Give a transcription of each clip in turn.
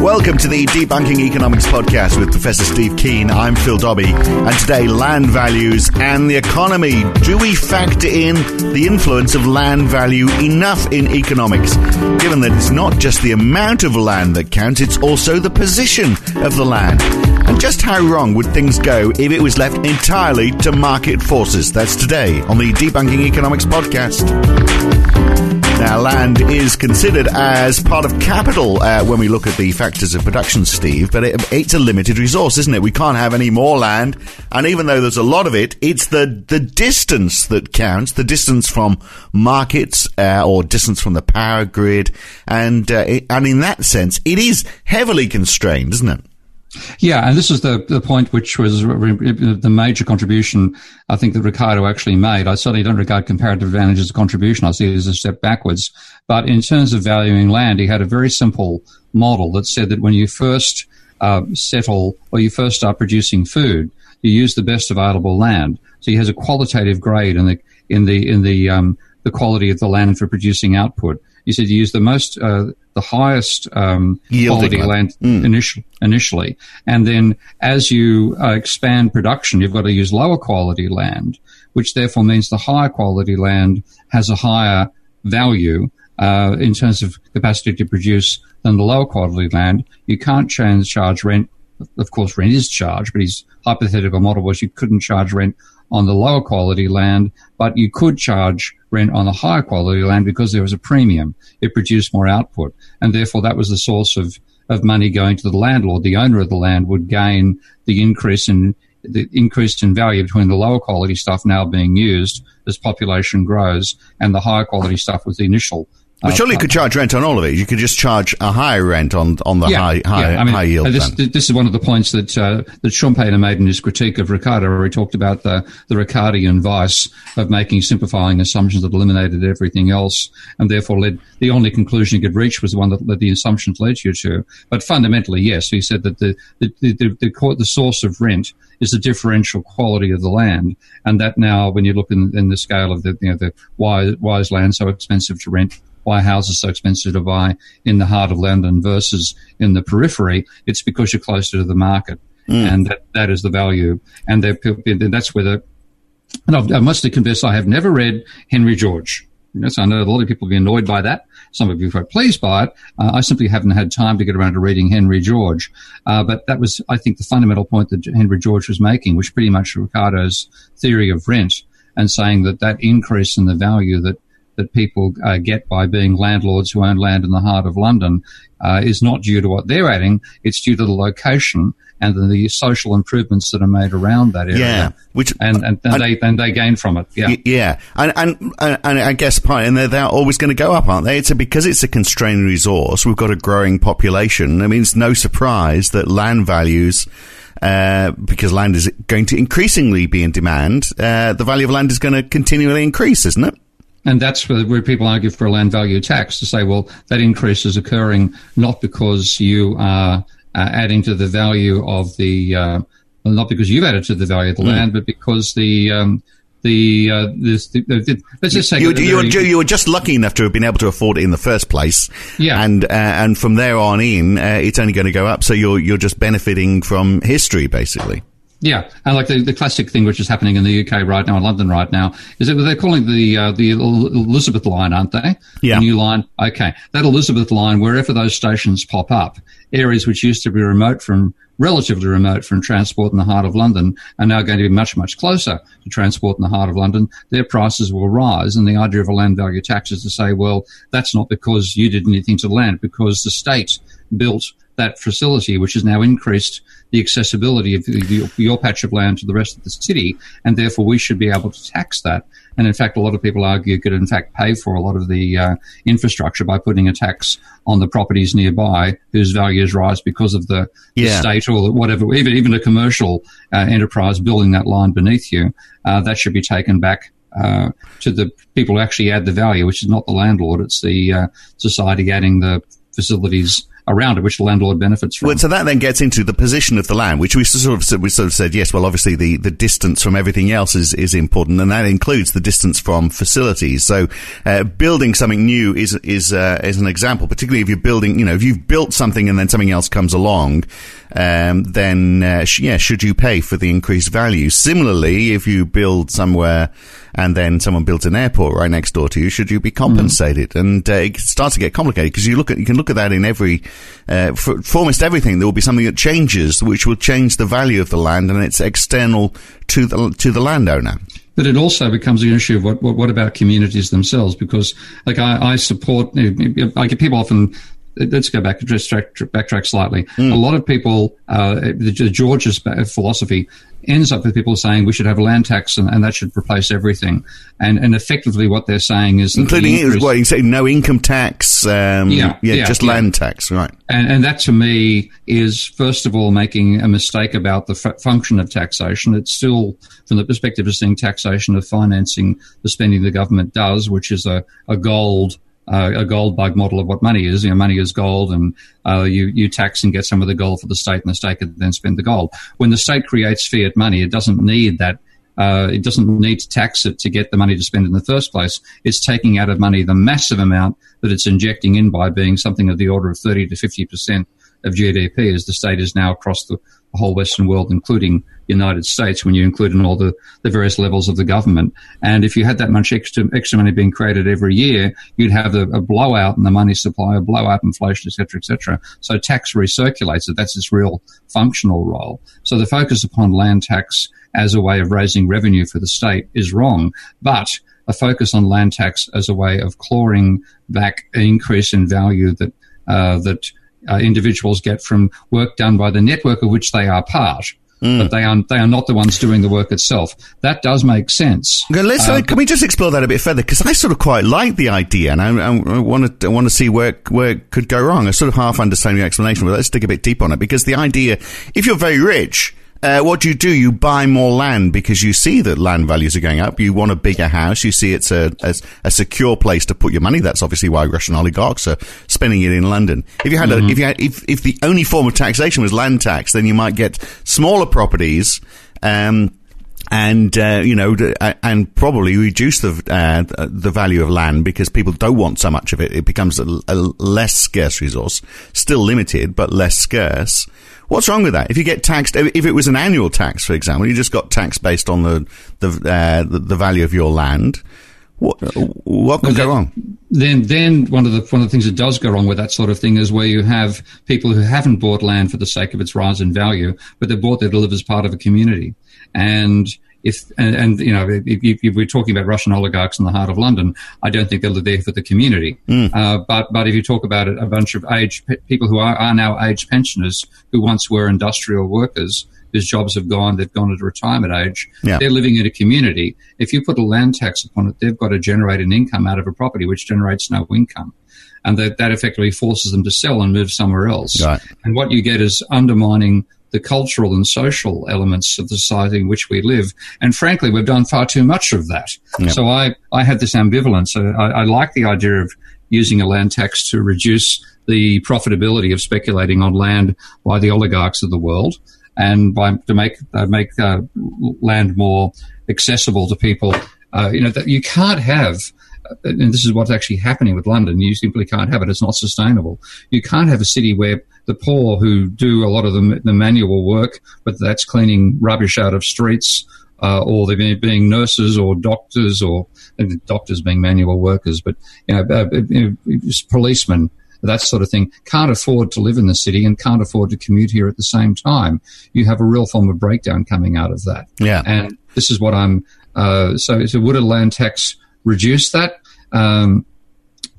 Welcome to the Debunking Economics Podcast with Professor Steve Keen. I'm Phil Dobbie, and today, land values and the economy. Do we factor in the influence of land value enough in economics? Given that it's not just the amount of land that counts, it's also the position of the land. And just how wrong would things go if it was left entirely to market forces? That's today on the Debunking Economics Podcast. Now, land is considered as part of capital uh, when we look at the factors of production, Steve, but it, it's a limited resource, isn't it? We can't have any more land. And even though there's a lot of it, it's the, the distance that counts, the distance from markets uh, or distance from the power grid. And, uh, it, and in that sense, it is heavily constrained, isn't it? Yeah, and this is the, the point which was the major contribution I think that Ricardo actually made. I certainly don't regard comparative advantage as a contribution. I see it as a step backwards. But in terms of valuing land, he had a very simple model that said that when you first uh, settle or you first start producing food, you use the best available land. So he has a qualitative grade in the in the in the um, the quality of the land for producing output. He said you use the most uh, the highest um, quality land mm. initial, initially, and then as you uh, expand production, you've got to use lower quality land, which therefore means the higher quality land has a higher value uh, in terms of capacity to produce than the lower quality land. You can't change, charge rent. Of course, rent is charged, but his hypothetical model was you couldn't charge rent on the lower quality land, but you could charge rent on the higher quality land because there was a premium. It produced more output. And therefore that was the source of, of money going to the landlord. The owner of the land would gain the increase in the increase in value between the lower quality stuff now being used as population grows and the higher quality stuff with the initial but surely you could charge rent on all of it. You could just charge a higher rent on, on the yeah, high high, yeah. I mean, high yield. This, this, is one of the points that uh, that Schumpeter made in his critique of Ricardo, where he talked about the the Ricardian vice of making simplifying assumptions that eliminated everything else, and therefore led the only conclusion he could reach was the one that led the assumptions led you to. But fundamentally, yes, he said that the the the, the, the, the source of rent is the differential quality of the land, and that now, when you look in, in the scale of the you know the why why is land so expensive to rent why houses are so expensive to buy in the heart of London versus in the periphery, it's because you're closer to the market. Mm. And that, that is the value. And that's where the, and I've, I must confess, I have never read Henry George. Yes, I know a lot of people will be annoyed by that. Some of you are pleased by it. Uh, I simply haven't had time to get around to reading Henry George. Uh, but that was, I think, the fundamental point that Henry George was making, which pretty much Ricardo's theory of rent and saying that that increase in the value that that people uh, get by being landlords who own land in the heart of London uh, is not due to what they're adding, it's due to the location and the social improvements that are made around that area. Yeah, which and and, and, they and they gain from it. Yeah, yeah, and and and I guess part and they're, they're always going to go up, aren't they? It's a, because it's a constrained resource. We've got a growing population. I mean, it's no surprise that land values. Uh, because land is going to increasingly be in demand, uh, the value of land is going to continually increase, isn't it? And that's where, where, people argue for a land value tax to say, well, that increase is occurring not because you are uh, adding to the value of the, uh, not because you've added to the value of the mm. land, but because the, um, the, uh, this, the, the, let's just say you, you, very, were, you, were, just lucky enough to have been able to afford it in the first place, yeah. And uh, and from there on in, uh, it's only going to go up. So you're you're just benefiting from history, basically. Yeah, and like the, the classic thing which is happening in the UK right now, in London right now, is that they're calling the uh, the Elizabeth line, aren't they? Yeah. The new line. Okay, that Elizabeth line, wherever those stations pop up, areas which used to be remote from, relatively remote from transport in the heart of London, are now going to be much much closer to transport in the heart of London. Their prices will rise, and the idea of a land value tax is to say, well, that's not because you did anything to the land, because the state built that facility, which has now increased the accessibility of the, your patch of land to the rest of the city, and therefore we should be able to tax that. And in fact, a lot of people argue you could in fact pay for a lot of the uh, infrastructure by putting a tax on the properties nearby whose values rise because of the, yeah. the state or whatever, even even a commercial uh, enterprise building that line beneath you. Uh, that should be taken back uh, to the people who actually add the value, which is not the landlord; it's the uh, society adding the facilities around it, which the landlord benefits from. Well, so that then gets into the position of the land, which we sort of we sort of said yes. Well, obviously the, the distance from everything else is is important, and that includes the distance from facilities. So uh, building something new is is uh, is an example, particularly if you're building, you know, if you've built something and then something else comes along, um, then uh, sh- yeah, should you pay for the increased value? Similarly, if you build somewhere and then someone builds an airport right next door to you, should you be compensated? Mm. And uh, it starts to get complicated because you look at you can look at that in every uh, for, for, almost everything. There will be something that changes, which will change the value of the land, and it's external to the to the landowner but it also becomes an issue of what, what, what about communities themselves? Because like I, I support, I get people often let's go back, just backtrack slightly. Mm. A lot of people, uh, the, George's philosophy ends up with people saying we should have a land tax and, and that should replace everything. And and effectively what they're saying is including increase, what you say no income tax, um, yeah, yeah, yeah, just yeah. land tax, right? And, and that to me is first of all making a mistake about the f- function of taxation. It's still from the perspective of seeing taxation of financing the spending the government does, which is a, a gold uh, a gold bug model of what money is. You know, money is gold, and uh, you you tax and get some of the gold for the state, and the state can then spend the gold. When the state creates fiat money, it doesn't need that. Uh, it doesn't need to tax it to get the money to spend in the first place. It's taking out of money the massive amount that it's injecting in by being something of the order of 30 to 50 percent of GDP as the state is now across the whole Western world, including the United States, when you include in all the, the various levels of the government. And if you had that much extra, extra money being created every year, you'd have a, a blowout in the money supply, a blowout inflation, et cetera, et cetera. So tax recirculates it. That's its real functional role. So the focus upon land tax as a way of raising revenue for the state is wrong. But a focus on land tax as a way of clawing back an increase in value that uh, that uh, individuals get from work done by the network of which they are part. Mm. But they are they are not the ones doing the work itself. That does make sense. Okay, let's, uh, can we just explore that a bit further? Because I sort of quite like the idea, and I, I, want to want to see where where it could go wrong. I sort of half understand your explanation, but let's dig a bit deep on it. Because the idea, if you're very rich, uh, what do you do? You buy more land because you see that land values are going up. You want a bigger house. You see it's a, a, a secure place to put your money. That's obviously why Russian oligarchs are spending it in London. If you had, mm-hmm. a, if you had, if, if the only form of taxation was land tax, then you might get smaller properties. Um, and uh, you know, and probably reduce the uh, the value of land because people don't want so much of it. It becomes a, a less scarce resource, still limited but less scarce. What's wrong with that? If you get taxed, if it was an annual tax, for example, you just got taxed based on the the uh, the, the, value of your land. What what could well, go wrong? Then, then one of the one of the things that does go wrong with that sort of thing is where you have people who haven't bought land for the sake of its rise in value, but they bought there to live as part of a community, and if and, and you know if, if, we're talking about Russian oligarchs in the heart of London, I don't think they're there for the community. Mm. Uh, but but if you talk about a bunch of age people who are, are now age pensioners who once were industrial workers whose jobs have gone, they've gone into retirement age. Yeah. They're living in a community. If you put a land tax upon it, they've got to generate an income out of a property which generates no income. And that, that effectively forces them to sell and move somewhere else. Right. And what you get is undermining the cultural and social elements of the society in which we live. And frankly, we've done far too much of that. Yep. So I, I have this ambivalence. I, I like the idea of using a land tax to reduce the profitability of speculating on land by the oligarchs of the world and by to make uh, make uh, land more accessible to people. Uh, you know that you can't have and this is what's actually happening with London. You simply can't have it. It's not sustainable. You can't have a city where the poor who do a lot of the, the manual work, but that's cleaning rubbish out of streets, uh, or they're being nurses or doctors or doctors being manual workers, but you know, uh, you know, policemen, that sort of thing, can't afford to live in the city and can't afford to commute here at the same time. You have a real form of breakdown coming out of that. Yeah. And this is what I'm, uh, so, so would a land tax reduce that. Um,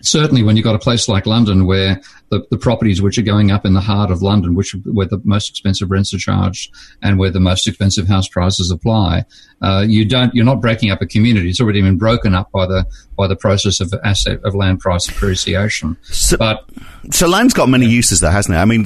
certainly, when you've got a place like London where the, the properties which are going up in the heart of London, which where the most expensive rents are charged and where the most expensive house prices apply. Uh, you don't, you're not breaking up a community. It's already been broken up by the by the process of asset of land price appreciation. So, but so land's got many uses, though, hasn't it? I mean,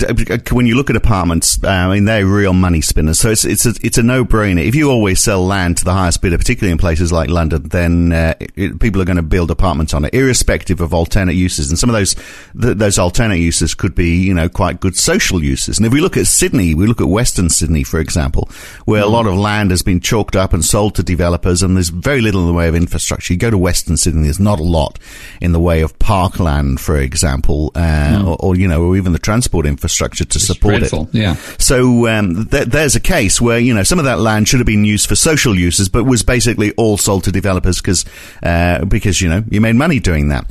when you look at apartments, uh, I mean they're real money spinners. So it's it's a, it's a no brainer. If you always sell land to the highest bidder, particularly in places like London, then uh, it, people are going to build apartments on it, irrespective of alternate uses. And some of those th- those alternate uses could be, you know, quite good social uses. And if we look at Sydney, we look at Western Sydney, for example, where mm. a lot of land has been chalked up and sold to developers, and there's very little in the way of infrastructure. You go to Western Sydney there's not a lot in the way of parkland, for example, uh, no. or, or, you know, or even the transport infrastructure to it's support dreadful. it. Yeah. So um, th- there's a case where you know some of that land should have been used for social uses, but was basically all sold to developers because uh, because you know you made money doing that.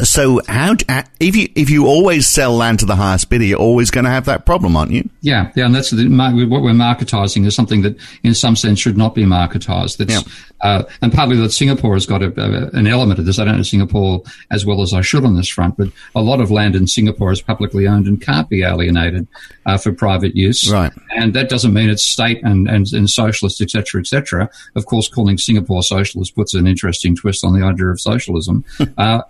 So how uh, if you if you always sell land to the highest bidder, you're always going to have that problem, aren't you? Yeah, yeah, and that's the, what we're marketising is something that, in some sense, should not be marketised. That's yeah. uh, and partly that Singapore has got a, a, an element of this. I don't know Singapore as well as I should on this front, but a lot of land in Singapore is publicly owned and can't be alienated uh, for private use. Right, and that doesn't mean it's state and and, and socialist, etc., etc. Of course, calling Singapore socialist puts an interesting twist on the idea of socialism. uh,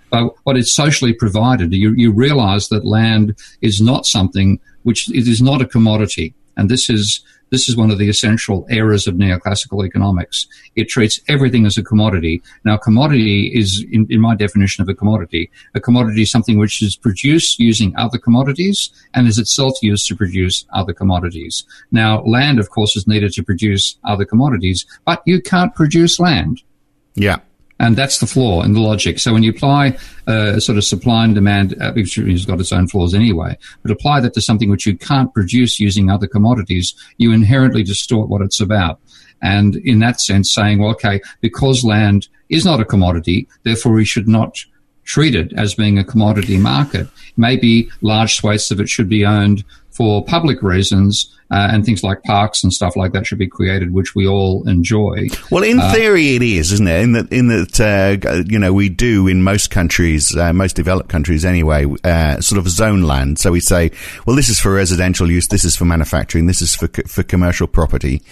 but but it's socially provided. You, you realize that land is not something which it is not a commodity. And this is, this is one of the essential errors of neoclassical economics. It treats everything as a commodity. Now, commodity is, in, in, my definition of a commodity, a commodity is something which is produced using other commodities and is itself used to produce other commodities. Now, land, of course, is needed to produce other commodities, but you can't produce land. Yeah. And that's the flaw in the logic. So when you apply uh, sort of supply and demand, uh, which has got its own flaws anyway, but apply that to something which you can't produce using other commodities, you inherently distort what it's about. And in that sense, saying, well, okay, because land is not a commodity, therefore we should not treat it as being a commodity market. Maybe large swathes of it should be owned for public reasons uh, and things like parks and stuff like that should be created, which we all enjoy. Well, in uh, theory, it is, isn't it? In that, in that, uh, you know, we do in most countries, uh, most developed countries anyway, uh, sort of zone land. So we say, well, this is for residential use, this is for manufacturing, this is for for commercial property.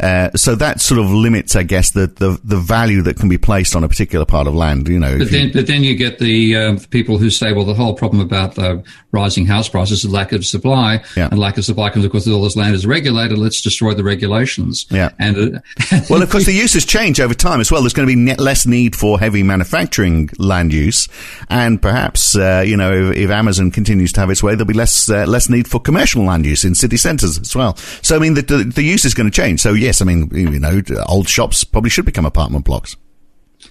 Uh, so that sort of limits, I guess, the, the the value that can be placed on a particular part of land. You know, but then, you, but then you get the people who say, well, the whole problem about the rising house prices is lack of supply, yeah. and lack of supply comes because all this land is regulated. Let's destroy the regulations. Yeah. And uh, well, of course, the uses change over time as well. There's going to be less need for heavy manufacturing land use, and perhaps uh, you know if, if, Amazon continues to have its way, there'll be less uh, less need for commercial land use in city centres as well. So I mean, the, the, the use is going to change. So yes, I mean, you know, old shops probably should become apartment blocks.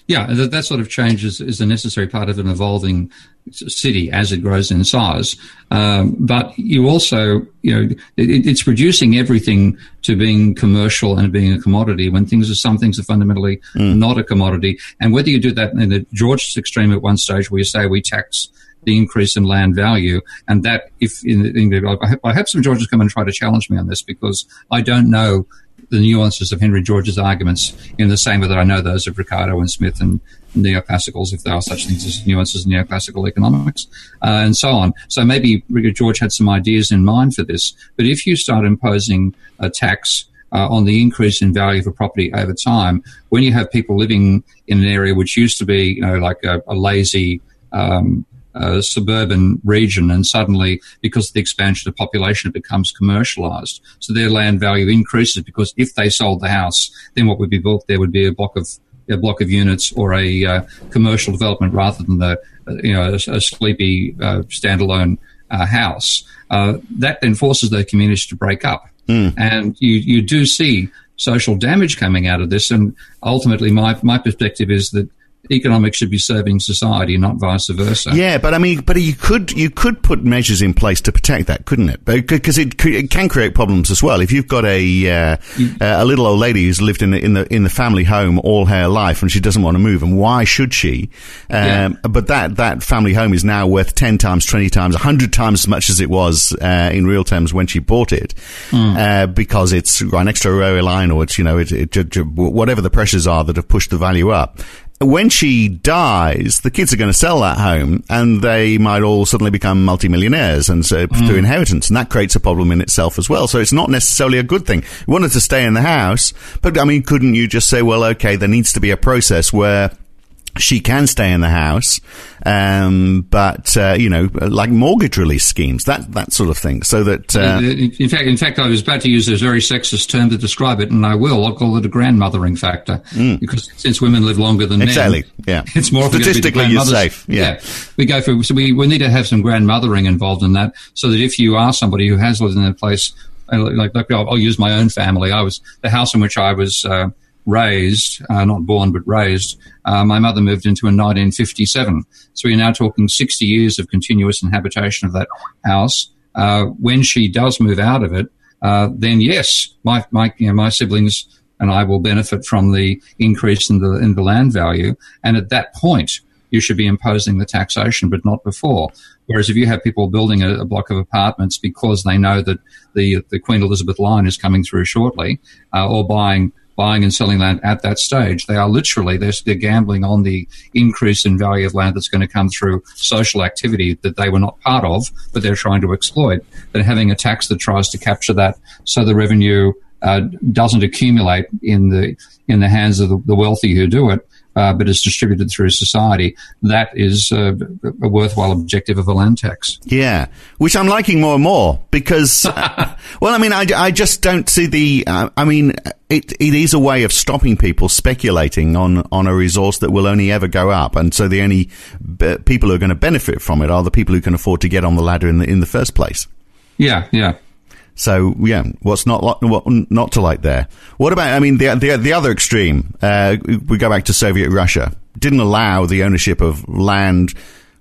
Yeah, that, that sort of change is, is, a necessary part of an evolving city as it grows in size. Um, but you also, you know, it, it's reducing everything to being commercial and being a commodity when things are, some things are fundamentally mm. not a commodity. And whether you do that in the George's extreme at one stage where you say we tax the increase in land value, and that if in, in, I, I hope some Georgists come and try to challenge me on this because I don't know the nuances of Henry George's arguments in the same way that I know those of Ricardo and Smith and neoclassicals, if there are such things as nuances in neoclassical economics, uh, and so on. So maybe George had some ideas in mind for this. But if you start imposing a tax uh, on the increase in value of a property over time, when you have people living in an area which used to be, you know, like a, a lazy, um, uh, suburban region, and suddenly, because of the expansion of population, it becomes commercialized. So their land value increases because if they sold the house, then what would be built there would be a block of a block of units or a uh, commercial development rather than the uh, you know a, a sleepy uh, standalone uh, house. that then forces the communities to break up, mm. and you you do see social damage coming out of this. And ultimately, my my perspective is that economics should be serving society, not vice versa. Yeah, but I mean, but you could you could put measures in place to protect that, couldn't it? Because it, it can create problems as well. If you've got a uh, a little old lady who's lived in the, in the in the family home all her life and she doesn't want to move, and why should she? Um, yeah. But that that family home is now worth ten times, twenty times, hundred times as much as it was uh, in real terms when she bought it, mm. uh, because it's got an extra rail line or it's you know it, it, whatever the pressures are that have pushed the value up when she dies, the kids are going to sell that home and they might all suddenly become multimillionaires and so mm. through inheritance. And that creates a problem in itself as well. So it's not necessarily a good thing. We wanted to stay in the house, but I mean, couldn't you just say, well, okay, there needs to be a process where she can stay in the house, um, but uh, you know, like mortgage release schemes, that that sort of thing. So that, uh, in fact, in fact, I was about to use a very sexist term to describe it, and I will. I'll call it a grandmothering factor mm. because since women live longer than exactly, men, yeah, it's more statistically you're safe. Yeah. yeah. we go for so we we need to have some grandmothering involved in that, so that if you are somebody who has lived in a place, like, like I'll, I'll use my own family. I was the house in which I was. Uh, raised, uh, not born but raised, uh, my mother moved into in 1957. So we're now talking 60 years of continuous inhabitation of that house. Uh, when she does move out of it, uh, then yes, my my you know, my siblings and I will benefit from the increase in the in the land value. And at that point, you should be imposing the taxation, but not before. Whereas if you have people building a, a, block of apartments because they know that the the Queen Elizabeth line is coming through shortly, uh, or buying buying and selling land at that stage. They are literally, they're, they're gambling on the increase in value of land that's going to come through social activity that they were not part of, but they're trying to exploit. But having a tax that tries to capture that so the revenue uh, doesn't accumulate in the in the hands of the, the wealthy who do it, uh, but is distributed through society. That is uh, a worthwhile objective of a land tax. Yeah, which I'm liking more and more because, uh, well, I mean, I, I just don't see the. Uh, I mean, it it is a way of stopping people speculating on on a resource that will only ever go up, and so the only be- people who are going to benefit from it are the people who can afford to get on the ladder in the in the first place. Yeah, yeah. So yeah, what's not what not to like there? What about? I mean, the the, the other extreme. Uh, we go back to Soviet Russia. Didn't allow the ownership of land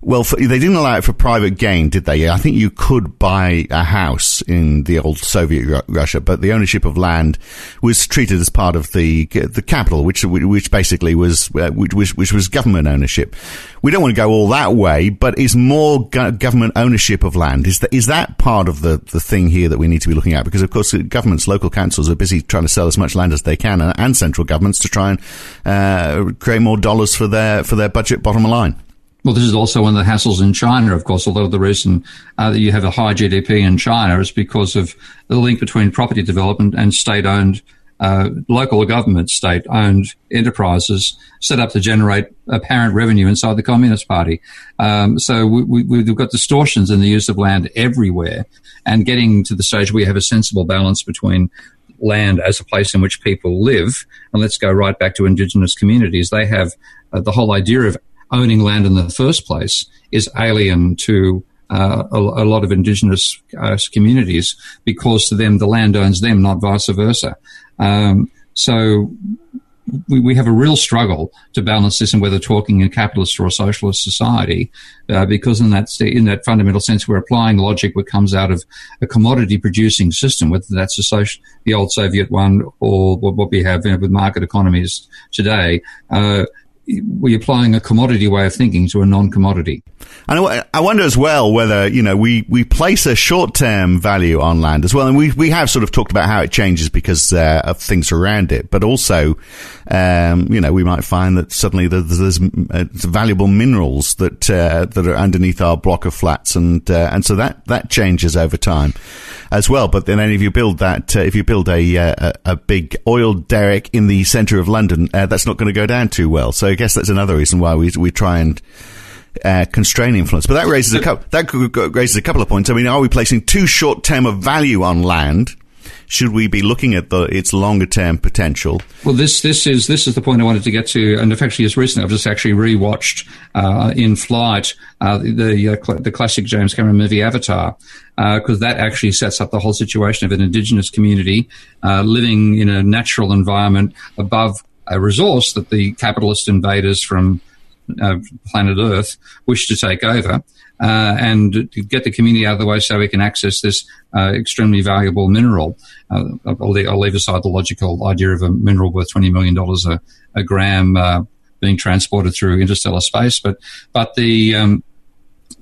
well, for, they didn't allow it for private gain, did they? I think you could buy a house in the old Soviet Russia, but the ownership of land was treated as part of the the capital, which which basically was uh, which, which was government ownership. We don't want to go all that way, but is more government ownership of land is that is that part of the the thing here that we need to be looking at? Because of course, governments, local councils are busy trying to sell as much land as they can, and, and central governments to try and uh, create more dollars for their for their budget bottom line. Well, this is also one of the hassles in China, of course. Although the reason uh, that you have a high GDP in China is because of the link between property development and state-owned, uh, local government, state-owned enterprises set up to generate apparent revenue inside the Communist Party. Um, so we, we, we've got distortions in the use of land everywhere, and getting to the stage where we have a sensible balance between land as a place in which people live. And let's go right back to indigenous communities. They have uh, the whole idea of owning land in the first place is alien to uh, a, a, lot of indigenous uh, communities because to them the land owns them, not vice versa. Um, so we, we, have a real struggle to balance this, and whether talking in capitalist or a socialist society, uh, because in that in that fundamental sense, we're applying logic that comes out of a commodity producing system, whether that's the old Soviet one or what we have you know, with market economies today. We're applying a commodity way of thinking to a non-commodity. And I wonder as well whether you know we, we place a short-term value on land as well, and we we have sort of talked about how it changes because uh, of things around it, but also um, you know we might find that suddenly there's, there's uh, valuable minerals that uh, that are underneath our block of flats, and uh, and so that that changes over time as well. But then any if you build that, uh, if you build a, uh, a, a big oil derrick in the centre of London, that's not going to go down too well. So guess that's another reason why we we try and uh, constrain influence. But that raises a couple, that raises a couple of points. I mean, are we placing too short term of value on land? Should we be looking at the its longer term potential? Well, this this is this is the point I wanted to get to, and actually, just recently, I've just actually rewatched uh, in flight uh, the uh, cl- the classic James Cameron movie Avatar, because uh, that actually sets up the whole situation of an indigenous community uh, living in a natural environment above a resource that the capitalist invaders from uh, planet Earth wish to take over. Uh, and get the community out of the way so we can access this uh, extremely valuable mineral. Uh, I'll, leave, I'll, leave, aside the logical idea of a mineral worth $20 million a, a gram uh, being transported through interstellar space, but, but the, um,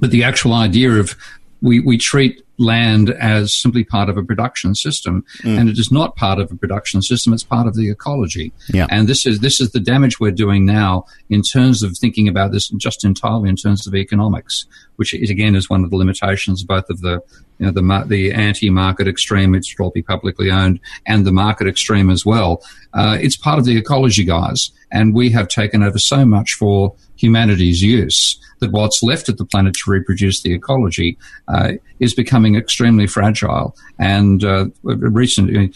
but the actual idea of we, we treat land as simply part of a production system, mm. and it is not part of a production system. It's part of the ecology. Yeah. And this is this is the damage we're doing now in terms of thinking about this just entirely in terms of economics, which is, again is one of the limitations both of the you know, the the anti-market extreme, which should all be publicly owned, and the market extreme as well. Uh, it's part of the ecology, guys, and we have taken over so much for humanity's use that what's left of the planet to reproduce the ecology uh, is becoming extremely fragile. And uh, recently,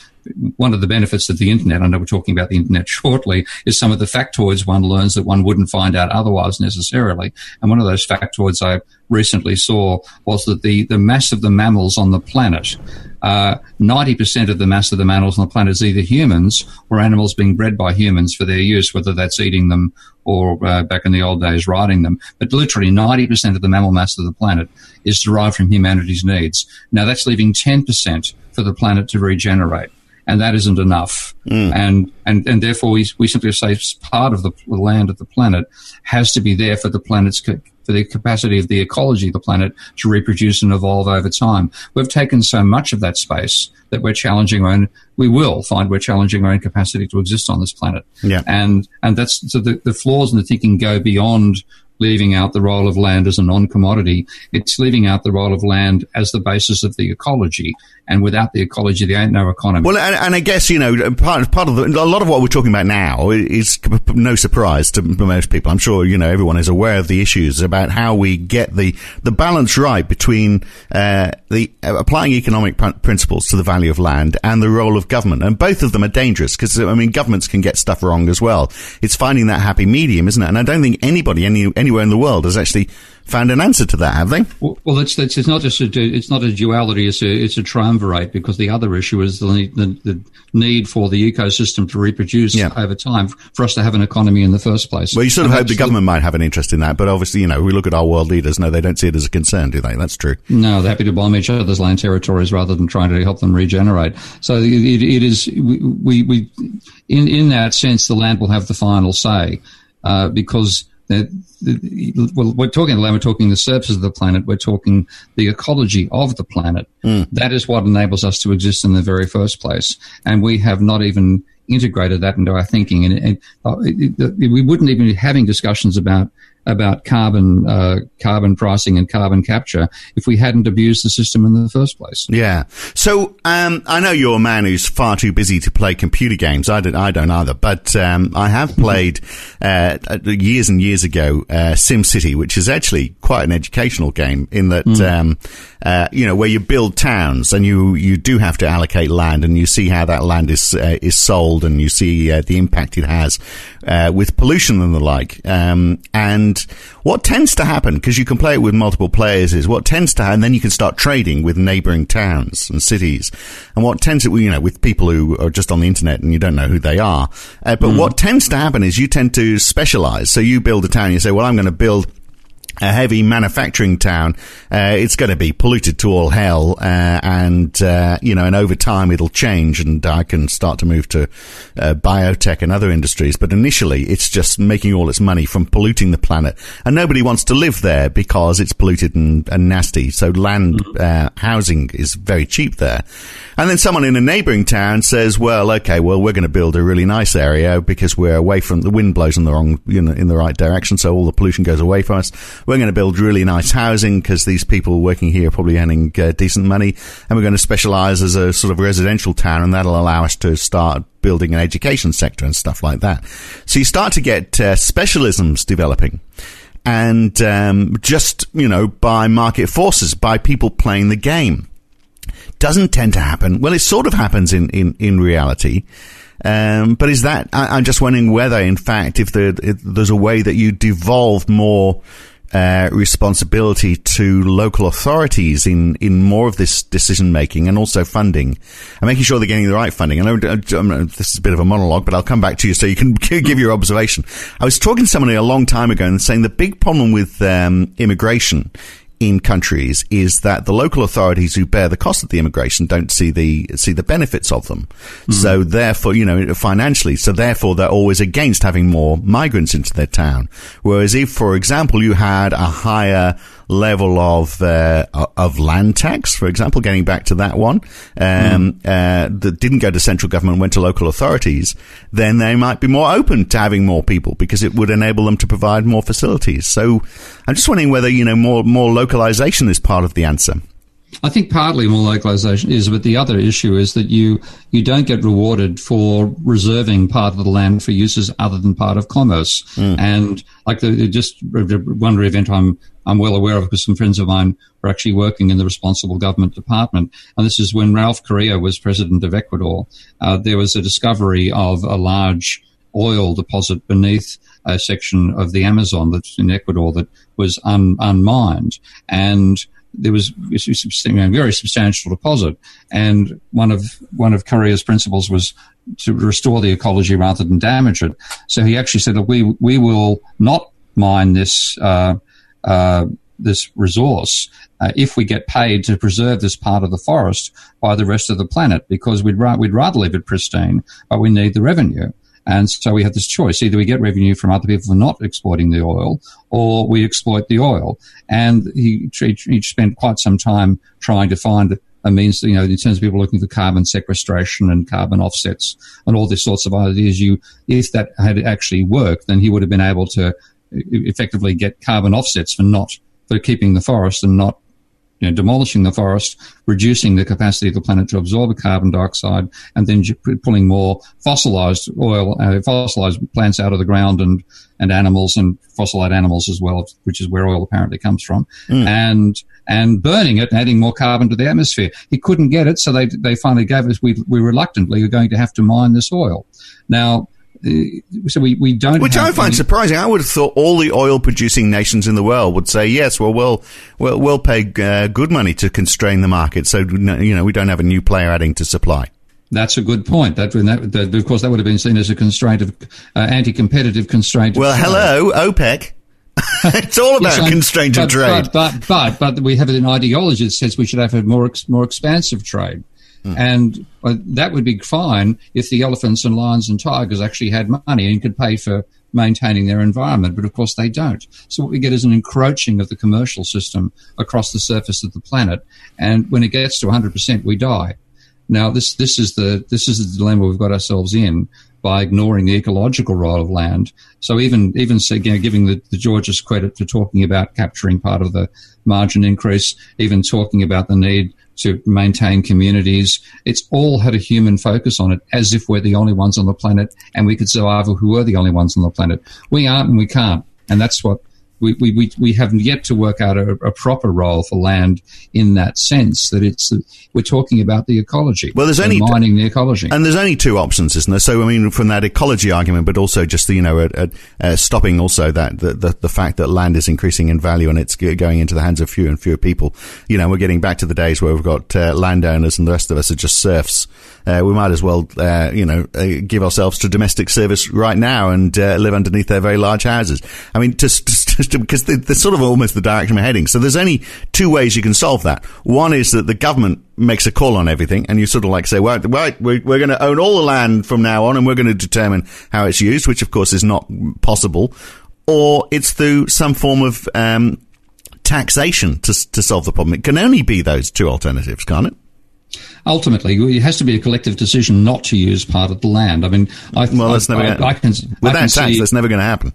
one of the benefits of the internet, I know we're talking about the internet shortly, is some of the factoids one learns that one wouldn't find out otherwise necessarily. And one of those factoids I recently saw was that the, the mass of the mammals on the planet uh, 90% of the mass of the mammals on the planet is either humans or animals being bred by humans for their use, whether that's eating them or uh, back in the old days riding them. But literally 90% of the mammal mass of the planet is derived from humanity's needs. Now that's leaving 10% for the planet to regenerate. And that isn't enough. Mm. And, and, and therefore we, we simply say part of the land of the planet has to be there for the planet's for the capacity of the ecology of the planet to reproduce and evolve over time. We've taken so much of that space that we're challenging our own, we will find we're challenging our own capacity to exist on this planet. Yeah. And, and that's, so the, the flaws in the thinking go beyond leaving out the role of land as a non-commodity. It's leaving out the role of land as the basis of the ecology. And without the ecology, there ain't no economy. Well, and, and I guess, you know, part, part of the, a lot of what we're talking about now is no surprise to most people. I'm sure, you know, everyone is aware of the issues about how we get the, the balance right between, uh, the uh, applying economic pr- principles to the value of land and the role of government. And both of them are dangerous because, I mean, governments can get stuff wrong as well. It's finding that happy medium, isn't it? And I don't think anybody, any, anywhere in the world has actually found an answer to that, have they? Well, it's, it's, it's not just a, it's not a duality, it's a, it's a triumvirate because the other issue is the, the, the need for the ecosystem to reproduce yeah. over time for us to have an economy in the first place. Well, you sort of hope the government might have an interest in that, but obviously, you know, we look at our world leaders, no, they don't see it as a concern, do they? That's true. No, they're happy to bomb each other's land territories rather than trying to help them regenerate. So it, it is, we, we, in, in that sense, the land will have the final say, uh, because well, we're talking land, we're talking the surface of the planet, we're talking the ecology of the planet. Mm. That is what enables us to exist in the very first place. And we have not even integrated that into our thinking. And, and uh, it, it, we wouldn't even be having discussions about about carbon uh, carbon pricing and carbon capture if we hadn't abused the system in the first place. Yeah. So um, I know you're a man who's far too busy to play computer games. I don't. I don't either. But um, I have played uh, years and years ago uh, SimCity, which is actually quite an educational game in that mm. um, uh, you know where you build towns and you you do have to allocate land and you see how that land is uh, is sold and you see uh, the impact it has with pollution and the like. Um, and what tends to happen, because you can play it with multiple players, is what tends to happen, and then you can start trading with neighboring towns and cities. And what tends to, you know, with people who are just on the internet and you don't know who they are. Uh, but mm. what tends to happen is you tend to specialize. So you build a town, you say, well, I'm going to build a heavy manufacturing town, uh, it's going to be polluted to all hell, uh, and uh, you know, and over time it'll change, and I can start to move to uh, biotech and other industries. But initially, it's just making all its money from polluting the planet, and nobody wants to live there because it's polluted and, and nasty. So land mm. uh, housing is very cheap there, and then someone in a neighbouring town says, "Well, okay, well we're going to build a really nice area because we're away from the wind blows in the wrong, you know, in the right direction, so all the pollution goes away from us." We're going to build really nice housing because these people working here are probably earning uh, decent money. And we're going to specialize as a sort of residential town and that'll allow us to start building an education sector and stuff like that. So you start to get uh, specialisms developing and um, just, you know, by market forces, by people playing the game. Doesn't tend to happen. Well, it sort of happens in, in, in reality. Um, but is that, I, am just wondering whether, in fact, if, if there's a way that you devolve more uh, responsibility to local authorities in, in more of this decision making and also funding and making sure they're getting the right funding. I know this is a bit of a monologue, but I'll come back to you so you can give your observation. I was talking to somebody a long time ago and saying the big problem with um, immigration in countries is that the local authorities who bear the cost of the immigration don't see the see the benefits of them. Mm. So therefore, you know, financially, so therefore they're always against having more migrants into their town. Whereas if, for example, you had a higher level of uh, of land tax, for example, getting back to that one, um, mm. uh, that didn't go to central government, went to local authorities, then they might be more open to having more people because it would enable them to provide more facilities. So, I'm just wondering whether you know more more localization is part of the answer. I think partly more localization is, but the other issue is that you you don't get rewarded for reserving part of the land for uses other than part of commerce. Mm. And like the just one event I'm I'm well aware of because some friends of mine were actually working in the responsible government department. And this is when Rafael Correa was president of Ecuador. Uh, there was a discovery of a large oil deposit beneath a section of the Amazon that's in Ecuador that was un, unmined. And there was a very substantial deposit, and one of one of Correa's principles was to restore the ecology rather than damage it. So he actually said, "Look, we we will not mine this uh, uh, this resource uh, if we get paid to preserve this part of the forest by the rest of the planet, because we'd ra- we'd rather leave it pristine, but we need the revenue." And so we have this choice. Either we get revenue from other people for not exploiting the oil or we exploit the oil. And he, he spent quite some time trying to find a means, you know, in terms of people looking for carbon sequestration and carbon offsets and all these sorts of ideas. You, if that had actually worked, then he would have been able to effectively get carbon offsets for not, for keeping the forest and not you know, demolishing the forest, reducing the capacity of the planet to absorb carbon dioxide, and then pulling more fossilized oil, uh, fossilized plants out of the ground and, and animals and fossilized animals as well, which is where oil apparently comes from, mm. and, and burning it and adding more carbon to the atmosphere. He couldn't get it, so they, they finally gave us, we, we reluctantly are going to have to mine this oil. Now, so we, we don't. Which I find any- surprising. I would have thought all the oil producing nations in the world would say yes. Well, we'll we'll, we'll pay uh, good money to constrain the market, so you know we don't have a new player adding to supply. That's a good point. That, that, that of course that would have been seen as a constraint of uh, anti-competitive constraint. Well, hello, OPEC. it's all about yes, constraint but, of trade. But, but, but, but, we have an ideology that says we should have a more, more expansive trade. Mm. And uh, that would be fine if the elephants and lions and tigers actually had money and could pay for maintaining their environment. But of course they don't. So what we get is an encroaching of the commercial system across the surface of the planet. And when it gets to 100%, we die. Now this, this is the, this is the dilemma we've got ourselves in by ignoring the ecological role of land. So even, even you know, giving the, the Georgists credit for talking about capturing part of the margin increase, even talking about the need to maintain communities. It's all had a human focus on it as if we're the only ones on the planet and we could survive we were the only ones on the planet. We aren't and we can't. And that's what we, we, we haven't yet to work out a, a, proper role for land in that sense that it's we're talking about the ecology. Well, there's only mining the ecology, and there's only two options, isn't there? So I mean, from that ecology argument, but also just the, you know, stopping also that the, the, the fact that land is increasing in value and it's going into the hands of fewer and fewer people. You know, we're getting back to the days where we've got uh, landowners and the rest of us are just serfs. Uh, we might as well, uh, you know, uh, give ourselves to domestic service right now and uh, live underneath their very large houses. I mean, just, just because they're sort of almost the direction we're heading. So there's only two ways you can solve that. One is that the government makes a call on everything, and you sort of like say, well, right, we're, we're going to own all the land from now on, and we're going to determine how it's used, which of course is not possible. Or it's through some form of um, taxation to to solve the problem. It can only be those two alternatives, can't it? ultimately it has to be a collective decision not to use part of the land. I mean, I, well, that's I, never I, I, can, with that tax, see, that's never going to happen.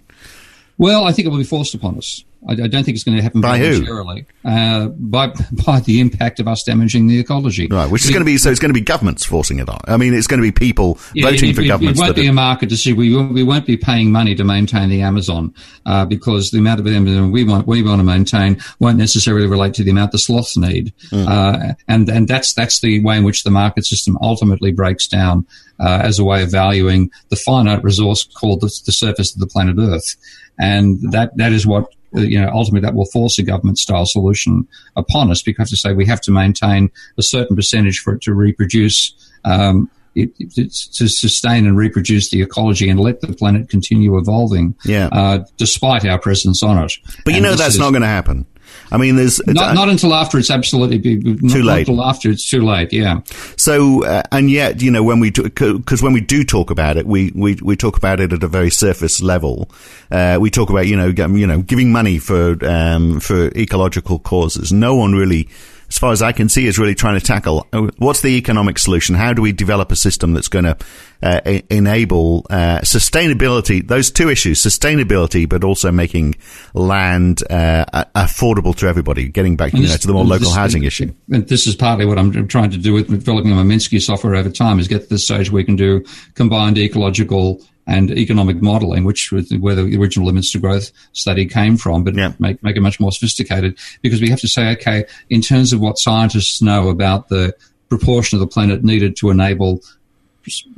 Well, I think it will be forced upon us. I, I don't think it's going to happen by voluntarily. Who? Uh, by by the impact of us damaging the ecology. Right, which is going to be so. It's going to be governments forcing it on. I mean, it's going to be people yeah, voting it, for it, governments. It won't be are, a market decision. We won't, we won't be paying money to maintain the Amazon uh, because the amount of Amazon we want we want to maintain won't necessarily relate to the amount the sloths need. Mm. Uh, and and that's that's the way in which the market system ultimately breaks down uh, as a way of valuing the finite resource called the, the surface of the planet Earth and that that is what uh, you know, ultimately that will force a government style solution upon us because to say we have to maintain a certain percentage for it to reproduce, um, it, to sustain and reproduce the ecology and let the planet continue evolving, yeah. uh, despite our presence on it. But you know that's is, not going to happen. I mean, there's not, uh, not until after it's absolutely too not, late. Not until after it's too late. Yeah. So, uh, and yet, you know, when we because when we do talk about it, we, we we talk about it at a very surface level. Uh, we talk about you know you know giving money for um, for ecological causes. No one really as far as I can see, is really trying to tackle uh, what's the economic solution? How do we develop a system that's going to uh, enable uh, sustainability? Those two issues, sustainability, but also making land uh, affordable to everybody, getting back you know, to the more local this, housing issue. And this is partly what I'm trying to do with developing my Minsky software over time is get to the stage where we can do combined ecological and economic modeling, which was where the original limits to growth study came from, but yeah. make, make it much more sophisticated because we have to say, okay, in terms of what scientists know about the proportion of the planet needed to enable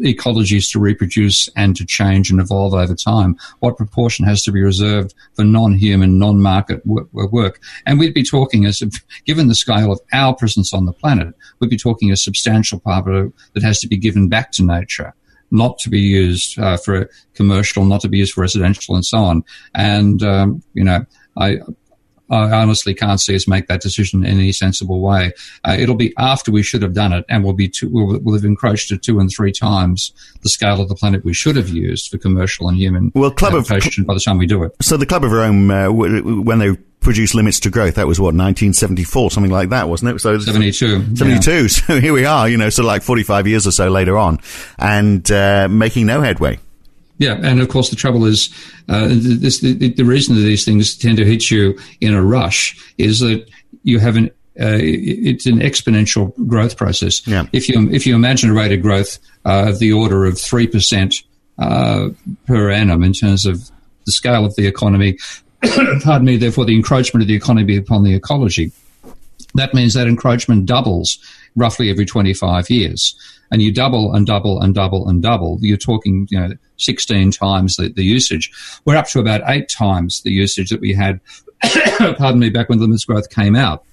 ecologies to reproduce and to change and evolve over time, what proportion has to be reserved for non-human, non-market work? And we'd be talking as, given the scale of our presence on the planet, we'd be talking a substantial part of it that has to be given back to nature not to be used uh, for commercial, not to be used for residential, and so on. And um, you know, I. I honestly can't see us make that decision in any sensible way. Uh, it'll be after we should have done it, and we'll be two, we'll, we'll, have encroached to two and three times the scale of the planet we should have used for commercial and human well, Club of, by the time we do it. So the Club of Rome, uh, when they produce limits to growth. That was what 1974, something like that, wasn't it? So 72. 72. Yeah. So here we are, you know, so like 45 years or so later on, and uh, making no headway. Yeah, and of course the trouble is, uh, this, the, the, reason that these things tend to hit you in a rush is that you have an uh, it's an exponential growth process. Yeah. If you if you imagine a rate of growth uh, of the order of three percent uh, per annum in terms of the scale of the economy, pardon me, therefore the encroachment of the economy upon the ecology. That means that encroachment doubles roughly every 25 years. And you double and double and double and double. You're talking, you know, 16 times the, the usage. We're up to about eight times the usage that we had, pardon me, back when the limits growth came out.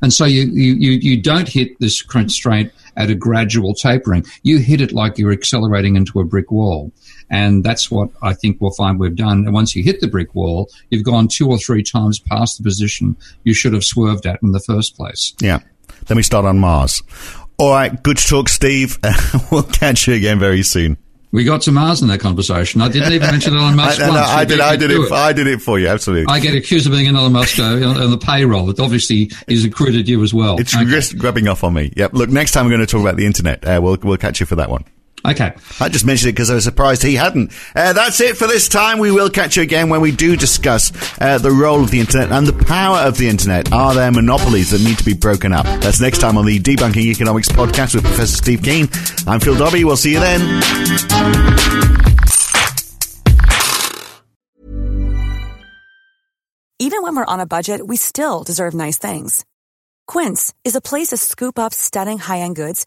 And so you, you, you don't hit this constraint at a gradual tapering. You hit it like you're accelerating into a brick wall. And that's what I think we'll find we've done. And once you hit the brick wall, you've gone two or three times past the position you should have swerved at in the first place. Yeah. Let me start on Mars. All right. Good talk, Steve. we'll catch you again very soon. We got to Mars in that conversation. I didn't even mention Elon Musk I, no, once. No, I did. I did it, it, I did it for you. Absolutely. I get accused of being an Elon Musk on, on the payroll. It obviously is accrued you as well. It's okay. just grabbing off on me. Yep. Look, next time we're going to talk about the internet. Uh, we'll we'll catch you for that one. Okay. I just mentioned it because I was surprised he hadn't. Uh, that's it for this time. We will catch you again when we do discuss uh, the role of the internet and the power of the internet. Are there monopolies that need to be broken up? That's next time on the Debunking Economics podcast with Professor Steve Keen. I'm Phil Dobbie. We'll see you then. Even when we're on a budget, we still deserve nice things. Quince is a place to scoop up stunning high end goods